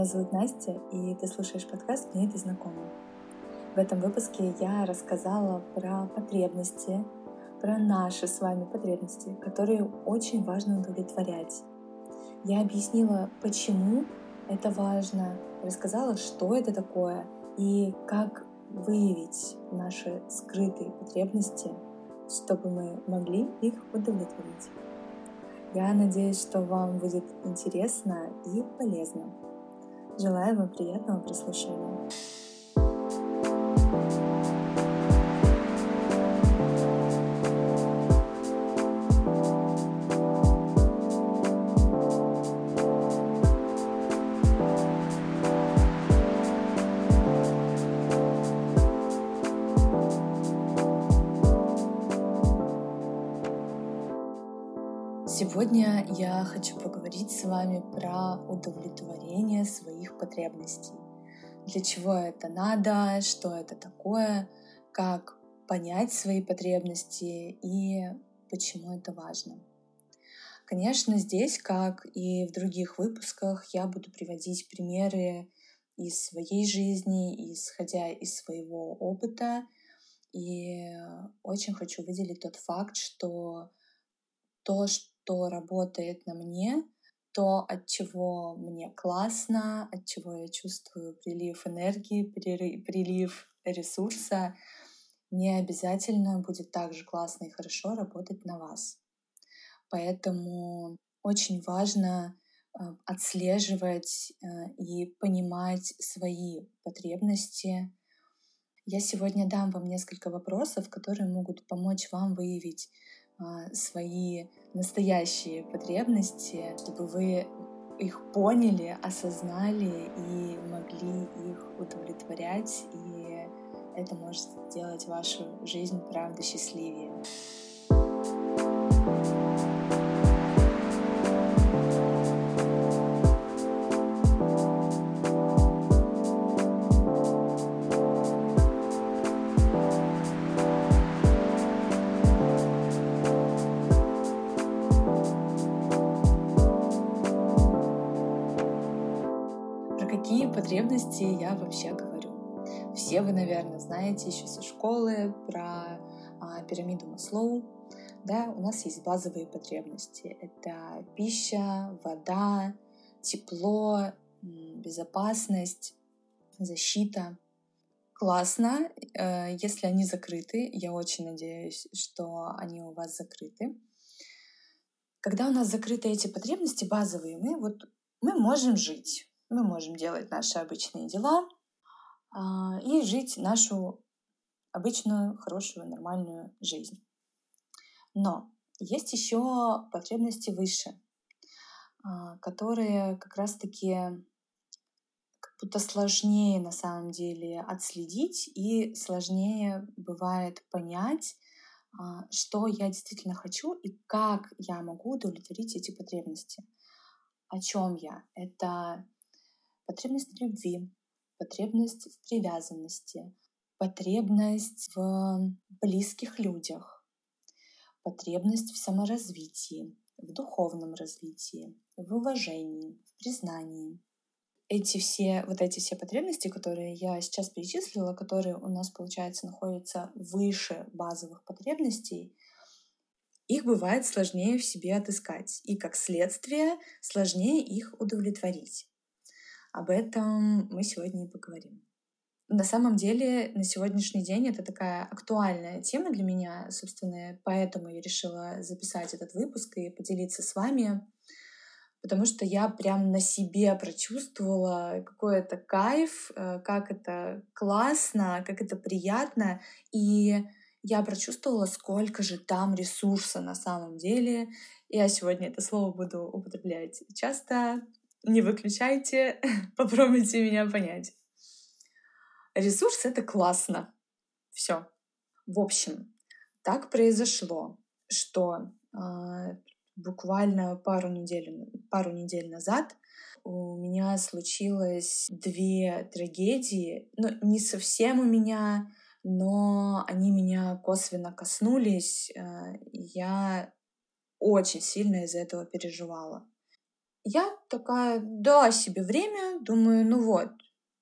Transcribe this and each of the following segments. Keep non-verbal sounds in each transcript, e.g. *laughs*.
Меня зовут Настя, и ты слушаешь подкаст «Мне это знакомо». В этом выпуске я рассказала про потребности, про наши с вами потребности, которые очень важно удовлетворять. Я объяснила, почему это важно, рассказала, что это такое и как выявить наши скрытые потребности, чтобы мы могли их удовлетворить. Я надеюсь, что вам будет интересно и полезно. Желаю вам приятного прослушивания. Сегодня я хочу поговорить с вами про удовлетворение своих потребностей. Для чего это надо, что это такое, как понять свои потребности и почему это важно. Конечно, здесь, как и в других выпусках, я буду приводить примеры из своей жизни, исходя из своего опыта. И очень хочу выделить тот факт, что то, что что работает на мне, то, от чего мне классно, от чего я чувствую прилив энергии, прилив ресурса, не обязательно будет так же классно и хорошо работать на вас. Поэтому очень важно э, отслеживать э, и понимать свои потребности. Я сегодня дам вам несколько вопросов, которые могут помочь вам выявить свои настоящие потребности, чтобы вы их поняли, осознали и могли их удовлетворять, и это может сделать вашу жизнь, правда, счастливее. Потребности я вообще говорю? Все вы, наверное, знаете еще со школы про а, пирамиду Маслоу. Да, у нас есть базовые потребности. Это пища, вода, тепло, безопасность, защита. Классно, э, если они закрыты. Я очень надеюсь, что они у вас закрыты. Когда у нас закрыты эти потребности базовые, мы вот мы можем жить мы можем делать наши обычные дела а, и жить нашу обычную, хорошую, нормальную жизнь. Но есть еще потребности выше, а, которые как раз-таки как будто сложнее на самом деле отследить и сложнее бывает понять, а, что я действительно хочу и как я могу удовлетворить эти потребности. О чем я? Это потребность в любви, потребность в привязанности, потребность в близких людях, потребность в саморазвитии, в духовном развитии, в уважении, в признании. Эти все, вот эти все потребности, которые я сейчас перечислила, которые у нас, получается, находятся выше базовых потребностей, их бывает сложнее в себе отыскать, и как следствие сложнее их удовлетворить. Об этом мы сегодня и поговорим. На самом деле, на сегодняшний день это такая актуальная тема для меня, собственно, поэтому я решила записать этот выпуск и поделиться с вами, потому что я прям на себе прочувствовала какой это кайф, э, как это классно, как это приятно, и я прочувствовала, сколько же там ресурса на самом деле. Я сегодня это слово буду употреблять часто, не выключайте, *laughs* попробуйте меня понять. Ресурс — это классно. Все. В общем, так произошло, что э, буквально пару недель, пару недель назад у меня случилось две трагедии. Ну, не совсем у меня, но они меня косвенно коснулись. Э, я очень сильно из-за этого переживала. Я такая дала себе время, думаю, ну вот,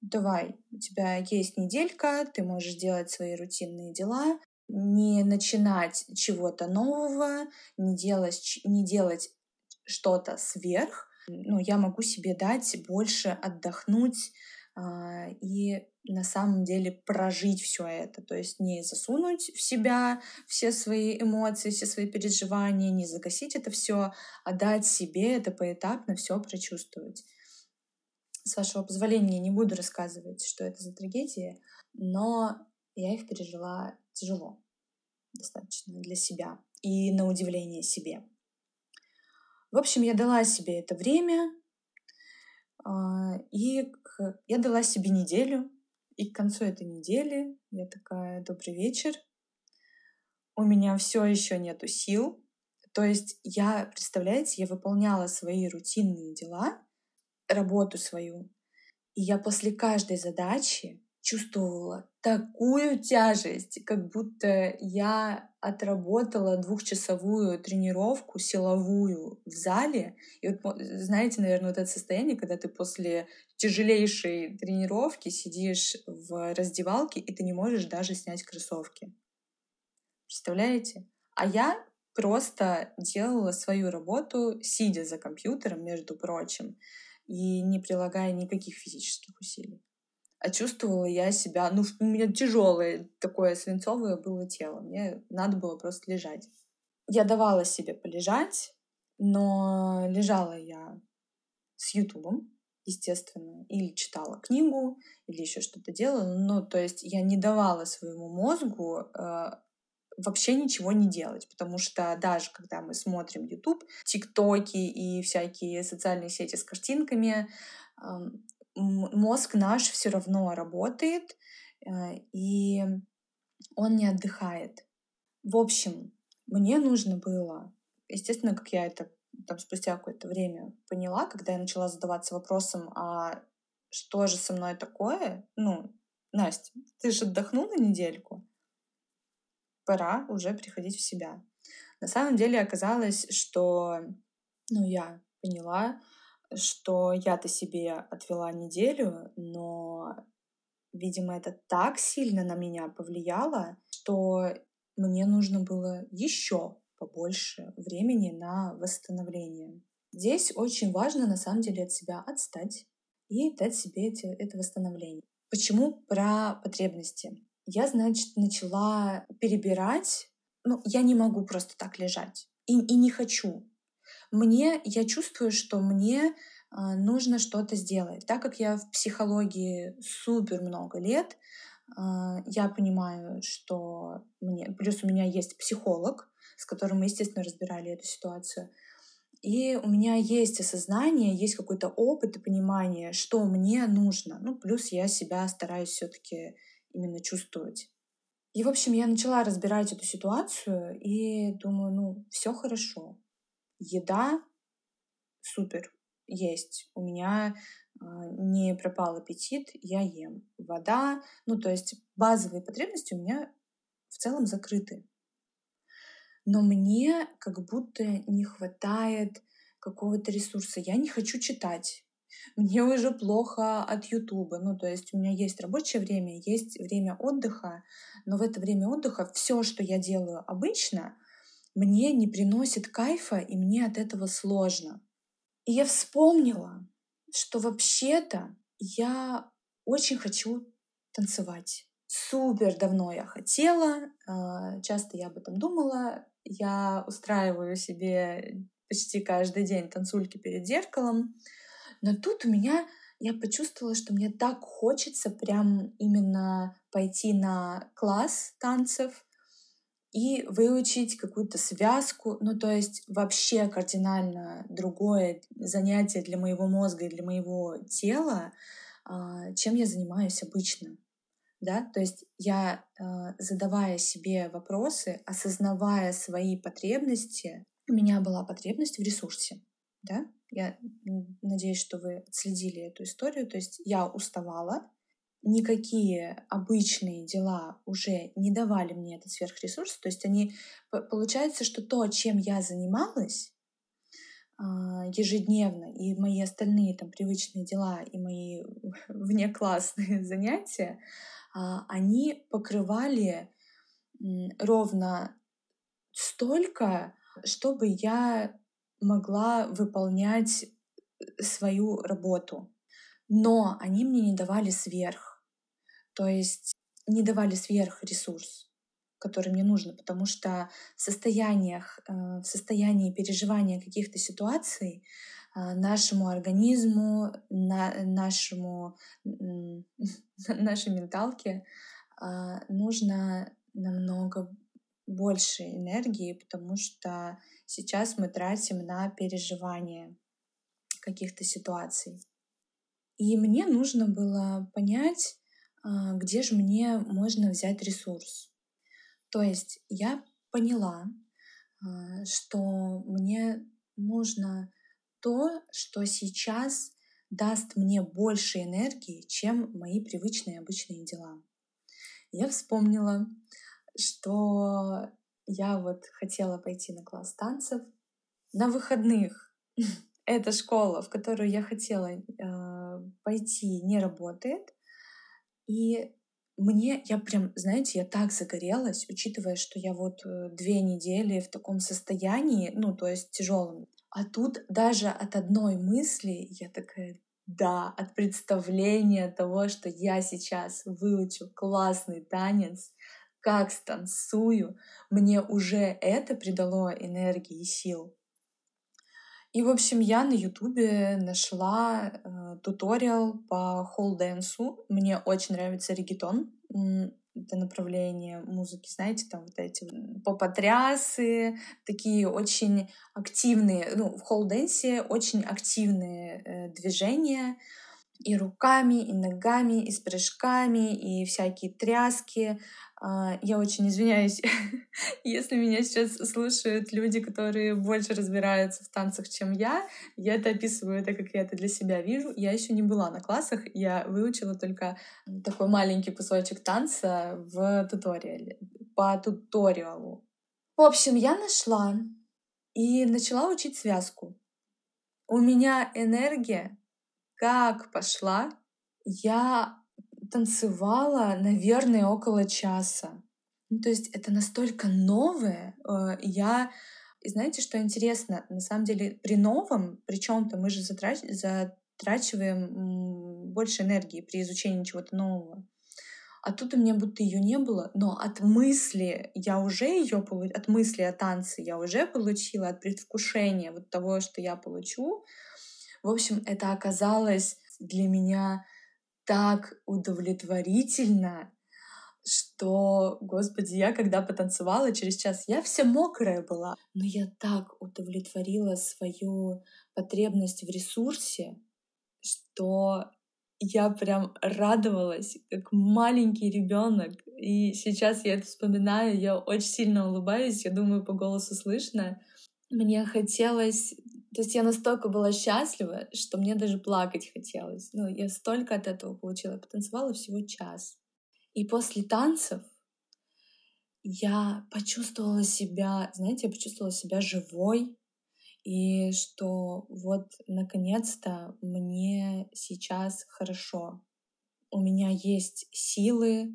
давай, у тебя есть неделька, ты можешь делать свои рутинные дела, не начинать чего-то нового, не делать, не делать что-то сверх. Ну, я могу себе дать больше отдохнуть и на самом деле прожить все это. То есть не засунуть в себя все свои эмоции, все свои переживания, не загасить это все, а дать себе это поэтапно все прочувствовать. С вашего позволения не буду рассказывать, что это за трагедии, но я их пережила тяжело достаточно для себя и на удивление себе. В общем, я дала себе это время, а, и я дала себе неделю, и к концу этой недели я такая, добрый вечер, у меня все еще нету сил. То есть я, представляете, я выполняла свои рутинные дела, работу свою, и я после каждой задачи чувствовала такую тяжесть, как будто я отработала двухчасовую тренировку силовую в зале. И вот знаете, наверное, вот это состояние, когда ты после тяжелейшей тренировки сидишь в раздевалке, и ты не можешь даже снять кроссовки. Представляете? А я просто делала свою работу, сидя за компьютером, между прочим, и не прилагая никаких физических усилий а чувствовала я себя, ну, у меня тяжелое такое свинцовое было тело, мне надо было просто лежать. Я давала себе полежать, но лежала я с Ютубом, естественно, или читала книгу, или еще что-то делала. Ну, то есть я не давала своему мозгу э, вообще ничего не делать, потому что даже когда мы смотрим YouTube, ТикТоки и всякие социальные сети с картинками, мозг наш все равно работает, э, и он не отдыхает. В общем, мне нужно было, естественно, как я это там спустя какое-то время поняла, когда я начала задаваться вопросом, а что же со мной такое? Ну, Настя, ты же отдохнула недельку? Пора уже приходить в себя. На самом деле оказалось, что ну, я поняла, что я-то себе отвела неделю, но, видимо, это так сильно на меня повлияло, что мне нужно было еще побольше времени на восстановление. Здесь очень важно на самом деле от себя отстать и дать себе эти, это восстановление. Почему про потребности? Я, значит, начала перебирать. Ну, я не могу просто так лежать. И, и не хочу мне, я чувствую, что мне а, нужно что-то сделать. Так как я в психологии супер много лет, а, я понимаю, что мне... Плюс у меня есть психолог, с которым мы, естественно, разбирали эту ситуацию. И у меня есть осознание, есть какой-то опыт и понимание, что мне нужно. Ну, плюс я себя стараюсь все-таки именно чувствовать. И, в общем, я начала разбирать эту ситуацию и думаю, ну, все хорошо еда супер есть. У меня э, не пропал аппетит, я ем. Вода, ну то есть базовые потребности у меня в целом закрыты. Но мне как будто не хватает какого-то ресурса. Я не хочу читать. Мне уже плохо от Ютуба. Ну, то есть у меня есть рабочее время, есть время отдыха, но в это время отдыха все, что я делаю обычно, мне не приносит кайфа, и мне от этого сложно. И я вспомнила, что вообще-то я очень хочу танцевать. Супер давно я хотела, а, часто я об этом думала. Я устраиваю себе почти каждый день танцульки перед зеркалом. Но тут у меня я почувствовала, что мне так хочется прям именно пойти на класс танцев, и выучить какую-то связку, ну то есть вообще кардинально другое занятие для моего мозга и для моего тела, а, чем я занимаюсь обычно. Да? То есть я, а, задавая себе вопросы, осознавая свои потребности, у меня была потребность в ресурсе. Да? Я надеюсь, что вы отследили эту историю. То есть я уставала, никакие обычные дела уже не давали мне этот сверхресурс. То есть они, получается, что то, чем я занималась, а, ежедневно, и мои остальные там привычные дела, и мои *laughs* внеклассные *laughs* занятия, а, они покрывали ровно столько, чтобы я могла выполнять э, свою работу. Но они мне не давали сверх. То есть не давали сверх ресурс, который мне нужно, потому что в состояниях, э, в состоянии переживания каких-то ситуаций э, нашему организму, на, нашему, *laughs* нашей менталке нужно намного больше энергии, потому что сейчас мы тратим на переживание каких-то ситуаций. И мне нужно было понять, а, где же мне можно взять ресурс. То есть я поняла, а, что мне нужно то, что сейчас даст мне больше энергии, чем мои привычные обычные дела. Я вспомнила, что я вот хотела пойти на класс танцев на выходных. *laughs* Эта школа, в которую я хотела э, пойти, не работает. И мне, я прям, знаете, я так загорелась, учитывая, что я вот э, две недели в таком состоянии, ну, то есть тяжелом. А тут даже от одной мысли я такая, да, от представления того, что я сейчас выучу классный танец, как станцую, мне уже это придало энергии и сил. И, в общем, я на Ютубе нашла э, туториал по холл-дэнсу. Мне очень нравится регетон. Это направление музыки, знаете, там вот эти попотрясы, такие очень активные, ну, в холл-дэнсе очень активные э, движения и руками, и ногами, и с прыжками, и всякие тряски. А, я очень извиняюсь, *laughs* если меня сейчас слушают люди, которые больше разбираются в танцах, чем я. Я это описываю так, как я это для себя вижу. Я еще не была на классах, я выучила только такой маленький кусочек танца в туториале, по туториалу. В общем, я нашла и начала учить связку. У меня энергия как пошла. Я танцевала, наверное, около часа. Ну, то есть это настолько новое. Э, я и знаете, что интересно? На самом деле при новом, при чем-то мы же затрач... затрачиваем больше энергии при изучении чего-то нового. А тут у меня будто ее не было, но от мысли я уже ее получила, от мысли о танце я уже получила, от предвкушения вот того, что я получу. В общем, это оказалось для меня так удовлетворительно, что, господи, я когда потанцевала через час, я вся мокрая была. Но я так удовлетворила свою потребность в ресурсе, что я прям радовалась, как маленький ребенок. И сейчас я это вспоминаю, я очень сильно улыбаюсь, я думаю, по голосу слышно. Мне хотелось то есть я настолько была счастлива, что мне даже плакать хотелось. Ну, я столько от этого получила. Я потанцевала всего час. И после танцев я почувствовала себя, знаете, я почувствовала себя живой, и что вот наконец-то мне сейчас хорошо. У меня есть силы,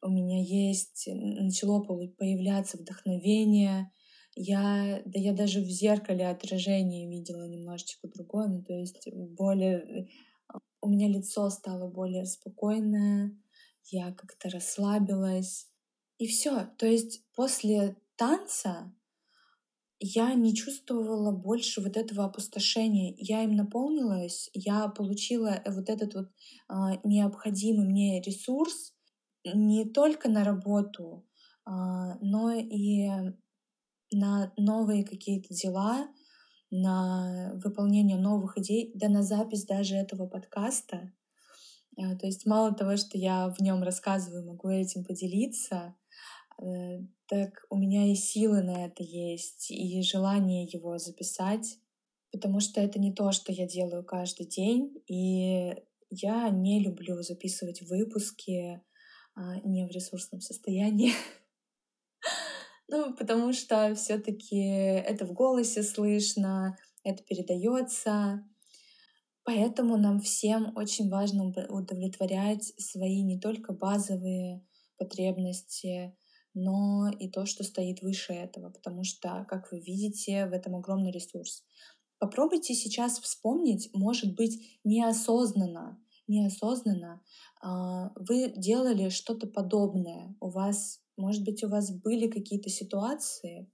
у меня есть, начало появляться вдохновение, я, да я даже в зеркале отражение видела немножечко другое, ну то есть более, у меня лицо стало более спокойное, я как-то расслабилась, и все. То есть после танца я не чувствовала больше вот этого опустошения. Я им наполнилась, я получила вот этот вот а, необходимый мне ресурс не только на работу, а, но и на новые какие-то дела, на выполнение новых идей, да на запись даже этого подкаста. Э, то есть мало того, что я в нем рассказываю, могу этим поделиться, э, так у меня и силы на это есть, и желание его записать, потому что это не то, что я делаю каждый день, и я не люблю записывать выпуски а, не в ресурсном состоянии. *laughs* Ну, потому что все-таки это в голосе слышно, это передается. Поэтому нам всем очень важно удовлетворять свои не только базовые потребности, но и то, что стоит выше этого, потому что, как вы видите, в этом огромный ресурс. Попробуйте сейчас вспомнить, может быть, неосознанно, неосознанно а, вы делали что-то подобное. У вас, может быть, у вас были какие-то ситуации,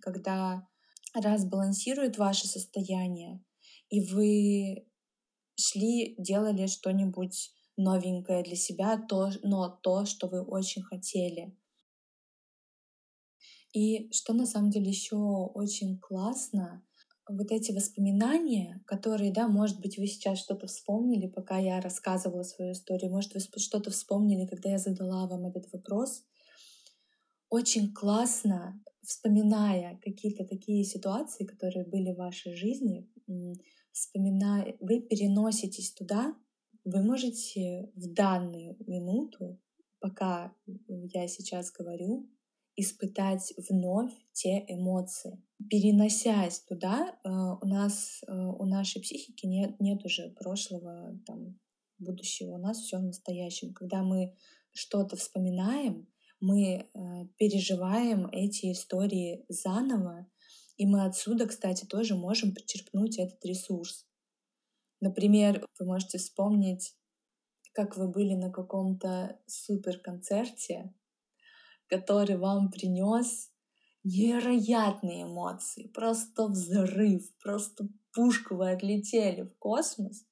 когда раз балансирует ваше состояние, и вы шли, делали что-нибудь новенькое для себя, то, но то, что вы очень хотели. И что на самом деле еще очень классно, вот эти воспоминания, которые, да, может быть, вы сейчас что-то вспомнили, пока я рассказывала свою историю, может, вы что-то вспомнили, когда я задала вам этот вопрос. Очень классно, вспоминая какие-то такие ситуации, которые были в вашей жизни, вспоминая, вы переноситесь туда, вы можете в данную минуту, пока я сейчас говорю, испытать вновь те эмоции. Переносясь туда, э, у нас, э, у нашей психики нет, нет уже прошлого, там, будущего, у нас все в настоящем. Когда мы что-то вспоминаем, мы э, переживаем эти истории заново, и мы отсюда, кстати, тоже можем почерпнуть этот ресурс. Например, вы можете вспомнить, как вы были на каком-то супер концерте, который вам принес невероятные эмоции, просто взрыв, просто пушку вы отлетели в космос.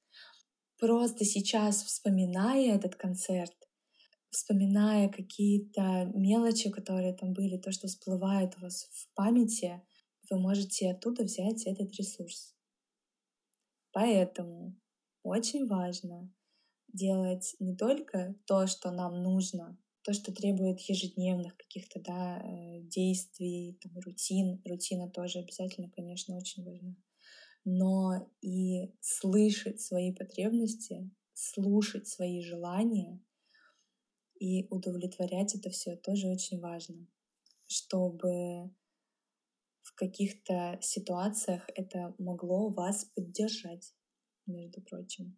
Просто сейчас, вспоминая этот концерт, вспоминая какие-то мелочи, которые там были, то, что всплывает у вас в памяти, вы можете оттуда взять этот ресурс. Поэтому очень важно делать не только то, что нам нужно, то, что требует ежедневных каких-то да, э, действий, там, рутин. Рутина тоже обязательно, конечно, очень важна. Но и слышать свои потребности, слушать свои желания и удовлетворять это все тоже очень важно, чтобы в каких-то ситуациях это могло вас поддержать, между прочим.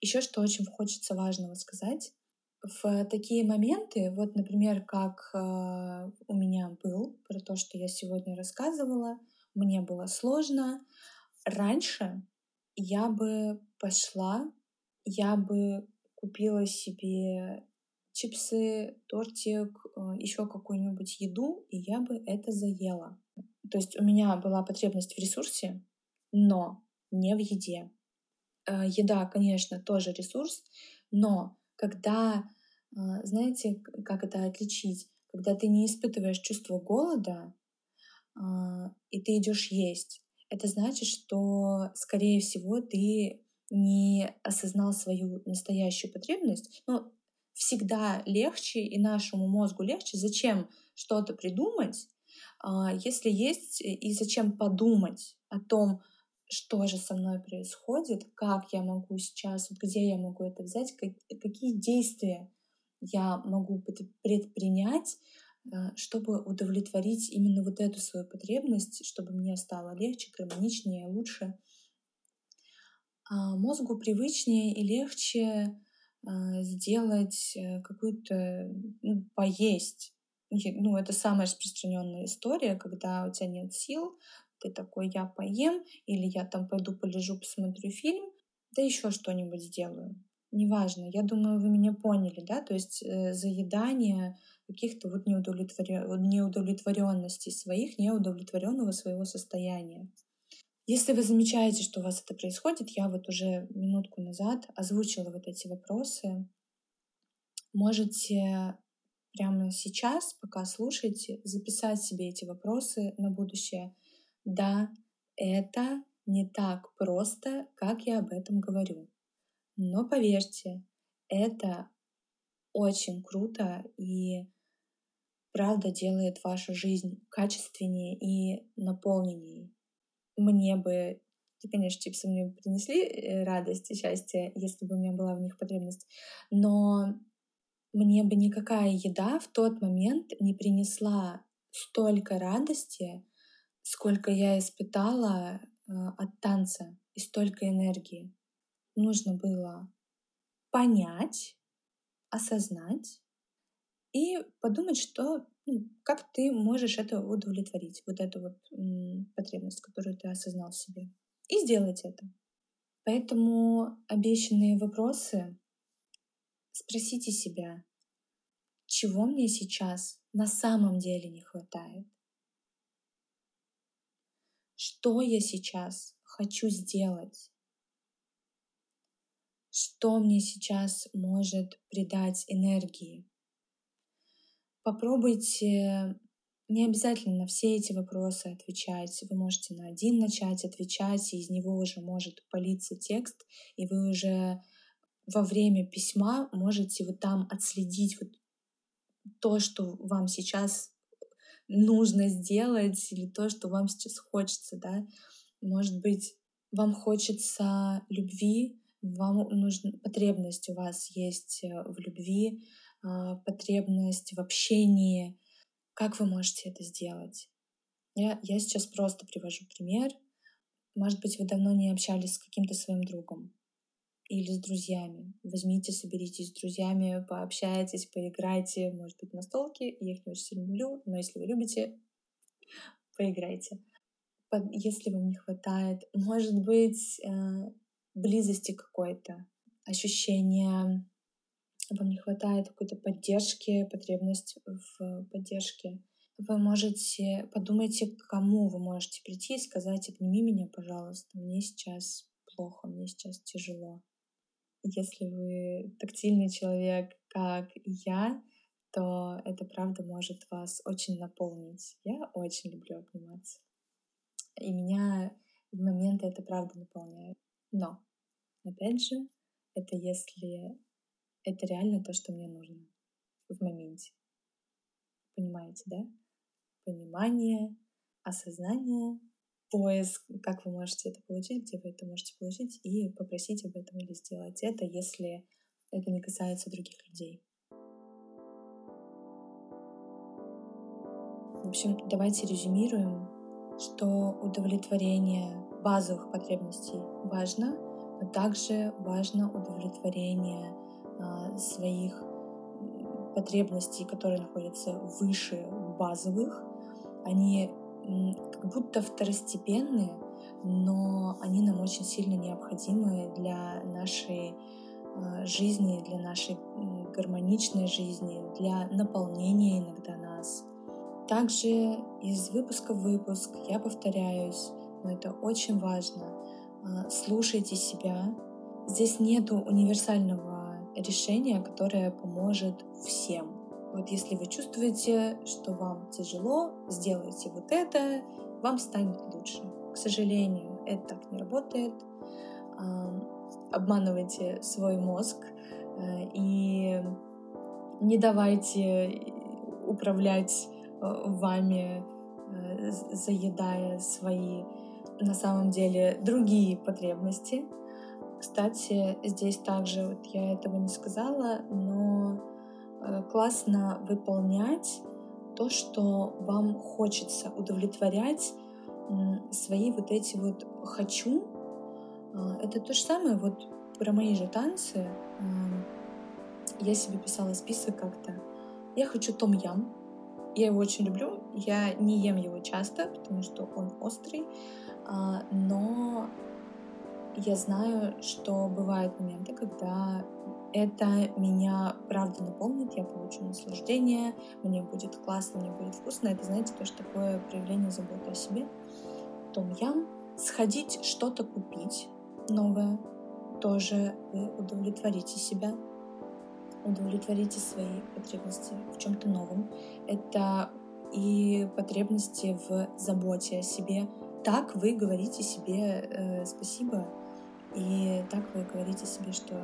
Еще что очень хочется важного сказать, в такие моменты, вот, например, как э, у меня был, про то, что я сегодня рассказывала, мне было сложно. Раньше я бы пошла, я бы купила себе чипсы, тортик, э, еще какую-нибудь еду, и я бы это заела. То есть у меня была потребность в ресурсе, но не в еде. Э, еда, конечно, тоже ресурс, но когда, а, знаете, как это отличить? Когда ты не испытываешь чувство голода, и ты идешь есть, это значит, что, скорее всего, ты не осознал свою настоящую потребность. Но всегда легче, и нашему мозгу легче, зачем что-то придумать, а, если есть, и зачем подумать о том, что же со мной происходит, как я могу сейчас, вот где я могу это взять, как, какие действия я могу предпринять, э, чтобы удовлетворить именно вот эту свою потребность, чтобы мне стало легче, гармоничнее, лучше. А мозгу привычнее и легче э, сделать э, какую-то ну, поесть. Ну, это самая распространенная история, когда у тебя нет сил, ты такой, я поем, или я там пойду полежу, посмотрю фильм, да еще что-нибудь сделаю. Неважно, я думаю, вы меня поняли, да, то есть э, заедание каких-то вот неудовлетворен... неудовлетворенностей своих, неудовлетворенного своего состояния. Если вы замечаете, что у вас это происходит, я вот уже минутку назад озвучила вот эти вопросы, можете прямо сейчас, пока слушаете, записать себе эти вопросы на будущее да, это не так просто, как я об этом говорю. Но поверьте, это очень круто и правда делает вашу жизнь качественнее и наполненнее. Мне бы, конечно, чипсы мне принесли э, радость и счастье, если бы у меня была в них потребность, но мне бы никакая еда в тот момент не принесла столько радости, сколько я испытала, от танца и столько энергии. Нужно было понять, осознать и подумать, что как ты можешь это удовлетворить, вот эту вот потребность, которую ты осознал в себе, и сделать это. Поэтому обещанные вопросы спросите себя, чего мне сейчас на самом деле не хватает? Что я сейчас хочу сделать? Что мне сейчас может придать энергии? Попробуйте не обязательно на все эти вопросы отвечать. Вы можете на один начать отвечать, и из него уже может политься текст, и вы уже во время письма можете вот там отследить вот то, что вам сейчас нужно сделать, или то, что вам сейчас хочется, да. Может быть, вам хочется любви, вам нужна потребность у вас есть э, в любви, потребность в общении. Как вы можете это сделать? Я, я сейчас просто привожу пример. Может быть, вы давно не общались с каким-то своим другом или с друзьями. Возьмите, соберитесь с друзьями, пообщайтесь, поиграйте, может быть, на столке. Я их не очень сильно люблю, но если вы любите, поиграйте. Если вам не хватает, может быть, э, близости какой-то, ощущения, вам не хватает какой-то поддержки, потребность в поддержке. Вы можете, подумайте, к кому вы можете прийти и сказать, обними меня, пожалуйста, мне сейчас плохо, мне сейчас тяжело. Если вы тактильный человек, как я, то это правда может вас очень наполнить. Я очень люблю обниматься. И меня в моменты это правда наполняет. Но, опять же, это если это реально то, что мне нужно в моменте. Понимаете, да? Понимание, осознание, поиск, как вы можете это получить, где вы это можете получить, и попросить об этом или сделать это, если это не касается других людей. В общем, давайте резюмируем, что удовлетворение базовых потребностей важно, но также важно удовлетворение своих потребностей, которые находятся выше базовых. Они как будто второстепенные, но они нам очень сильно необходимы для нашей а, жизни, для нашей гармоничной жизни, для наполнения иногда нас. Также из выпуска в выпуск я повторяюсь, но это очень важно. А, слушайте себя. Здесь нету универсального решения, которое поможет всем. Вот если вы чувствуете, что вам тяжело, сделайте вот это, вам станет лучше. К сожалению, это так не работает. Обманывайте свой мозг э, и не давайте управлять э, вами, э, заедая свои на самом деле другие потребности. Кстати, здесь также, вот я этого не сказала, но Э, классно выполнять то, что вам хочется, удовлетворять свои вот эти вот «хочу». А, это то же самое вот про мои же танцы. Я себе писала список как-то. Я хочу том-ям. Я его очень люблю. Я не ем его часто, потому что он острый. А, но я знаю, что бывают моменты, когда это меня правда наполнит, я получу наслаждение, мне будет классно, мне будет вкусно. Это, знаете, тоже такое проявление заботы о себе. Том ям, сходить что-то купить новое, тоже вы удовлетворите себя, удовлетворите свои потребности в чем-то новом. Это и потребности в заботе о себе. Так вы говорите себе э, спасибо, и так вы говорите себе, что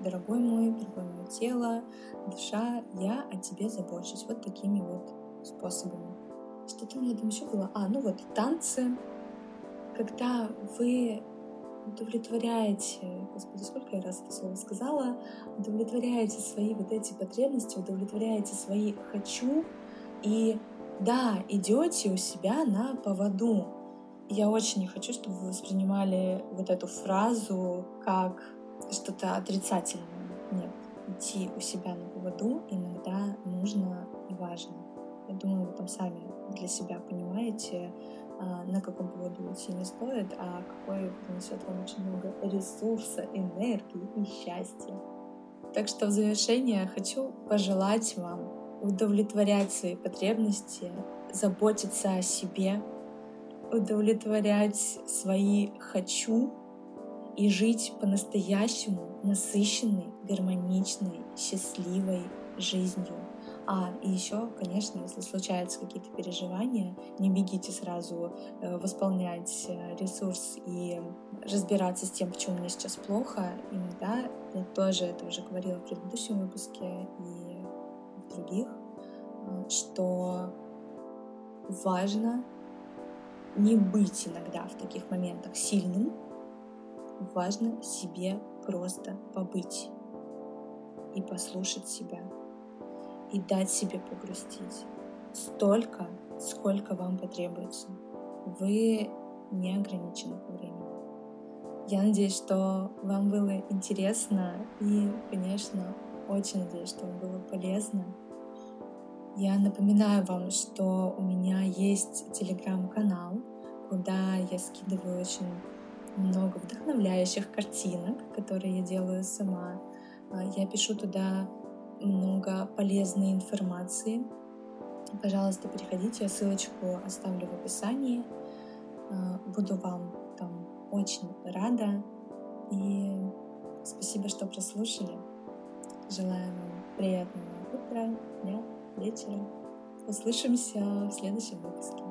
дорогой мой, дорогое мое тело, душа, я о тебе забочусь. Вот такими вот способами. Что-то у меня там еще было. А, ну вот, танцы. Когда вы удовлетворяете, господи, сколько я раз это слово сказала, удовлетворяете свои вот эти потребности, удовлетворяете свои «хочу», и да, идете у себя на поводу. Я очень не хочу, чтобы вы воспринимали вот эту фразу как что-то отрицательное. Нет, идти у себя на поводу иногда нужно и важно. Я думаю, вы там сами для себя понимаете, а, на каком поводу идти не стоит, а какой принесет вам очень много ресурса, энергии и счастья. Так что в завершение хочу пожелать вам удовлетворять свои потребности, заботиться о себе, удовлетворять свои «хочу» и жить по-настоящему насыщенной, гармоничной, счастливой жизнью. А, и еще, конечно, если случаются какие-то переживания, не бегите сразу э, восполнять э, ресурс и разбираться с тем, почему мне сейчас плохо. Иногда, я тоже это уже говорила в предыдущем выпуске и в других, э, что важно не быть иногда в таких моментах сильным, важно себе просто побыть и послушать себя и дать себе погрустить столько, сколько вам потребуется. Вы не ограничены по времени. Я надеюсь, что вам было интересно и, конечно, очень надеюсь, что вам было полезно. Я напоминаю вам, что у меня есть телеграм-канал, куда я скидываю очень много вдохновляющих картинок, которые я делаю сама. А, я пишу туда много полезной информации. Пожалуйста, переходите, я ссылочку оставлю в описании. А, буду вам там очень рада. И спасибо, что прослушали. Желаю вам приятного утра, дня, вечера. Услышимся в следующем выпуске.